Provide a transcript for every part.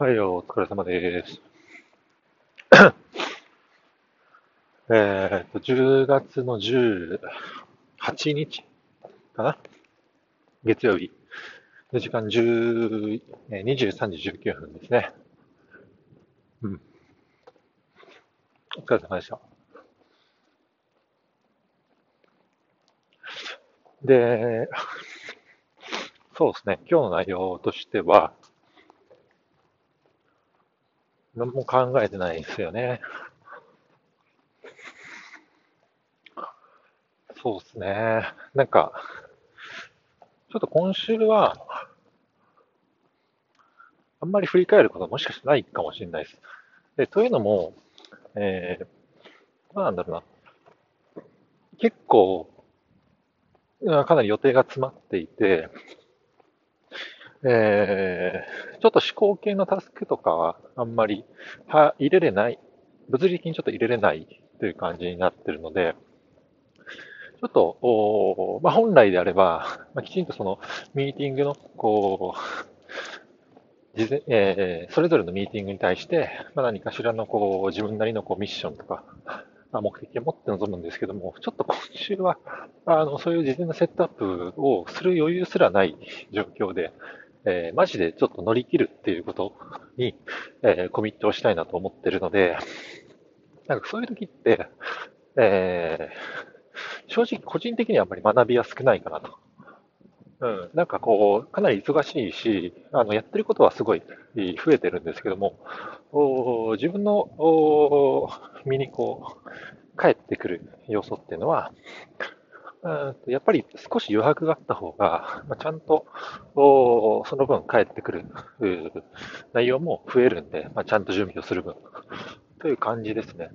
はい、お疲れ様です。えっと、10月の18日かな？月曜日。の時間10、え23時19分ですね。うん。お疲れ様でした。で、そうですね。今日の内容としては、何も考えてないですよね。そうですね。なんか、ちょっと今週は、あんまり振り返ることはもしかしてないかもしれないです。で、というのも、えー、どうなんだろうな。結構、かなり予定が詰まっていて、えー、ちょっと思考系のタスクとかはあんまりは入れれない、物理的にちょっと入れれないという感じになってるので、ちょっと、おまあ、本来であれば、まあ、きちんとそのミーティングの、こう、事前えー、それぞれのミーティングに対して、まあ、何かしらのこう自分なりのこうミッションとか、まあ、目的を持って臨むんですけども、ちょっと今週は、あの、そういう事前のセットアップをする余裕すらない状況で、えー、マジでちょっと乗り切るっていうことに、えー、コミットをしたいなと思ってるので、なんかそういう時って、えー、正直個人的にはあんまり学びは少ないかなと。うん、なんかこう、かなり忙しいし、あの、やってることはすごい増えてるんですけども、お自分のお身にこう、帰ってくる要素っていうのは、やっぱり少し余白があった方が、ちゃんとその分返ってくる内容も増えるんで、ちゃんと準備をする分という感じですね。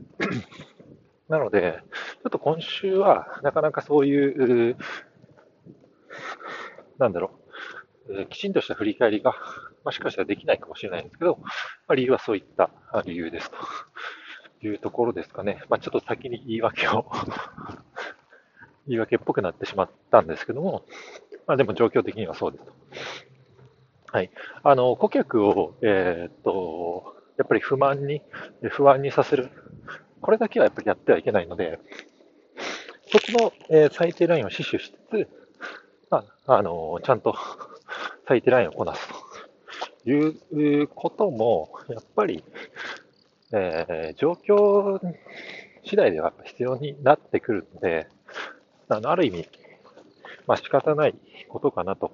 なので、ちょっと今週はなかなかそういう、なんだろう、きちんとした振り返りが、もしかしたらできないかもしれないんですけど、ま理由はそういった理由ですというところですかね。まあ、ちょっと先に言い訳を 言い訳っぽくなってしまったんですけども、まあ、でも状況的にはそうですと。はい。あの、顧客を、えー、っと、やっぱり不満に、不安にさせる。これだけはやっぱりやってはいけないので、そこの、えー、最低ラインを死守しつつ、まあ、あの、ちゃんと 最低ラインをこなすということも、やっぱり、えー、状況次第では必要になってくるので、あの、ある意味、まあ仕方ないことかなと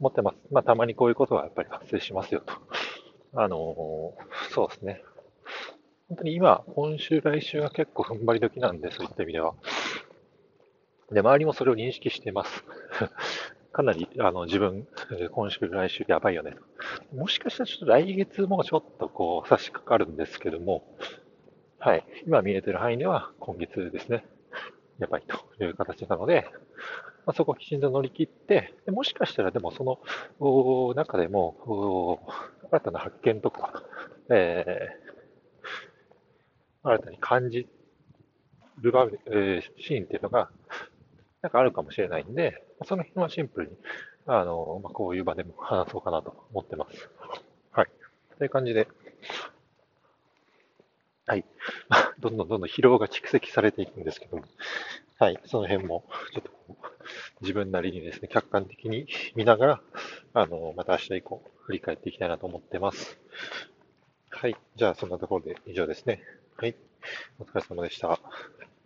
思ってます。まあたまにこういうことはやっぱり発生しますよと。あのそうですね。本当に今、今週、来週が結構踏ん張り時なんで、そういった意味では。で、周りもそれを認識しています。かなり、あの、自分、今週、来週やばいよね。もしかしたらちょっと来月もちょっとこう、差し掛かるんですけども、はい。今見えてる範囲では今月ですね。やばいという形なので、まあ、そこをきちんと乗り切って、でもしかしたらでもその中でも、新たな発見とか、えー、新たに感じる場面、えー、シーンっていうのが、なんかあるかもしれないんで、その辺はシンプルに、あの、まあ、こういう場でも話そうかなと思ってます。はい。という感じで、はい。どんどんどんどん疲労が蓄積されていくんですけども、はい。その辺も、ちょっと自分なりにですね、客観的に見ながら、あの、また明日以降、振り返っていきたいなと思ってます。はい。じゃあ、そんなところで以上ですね。はい。お疲れ様でした。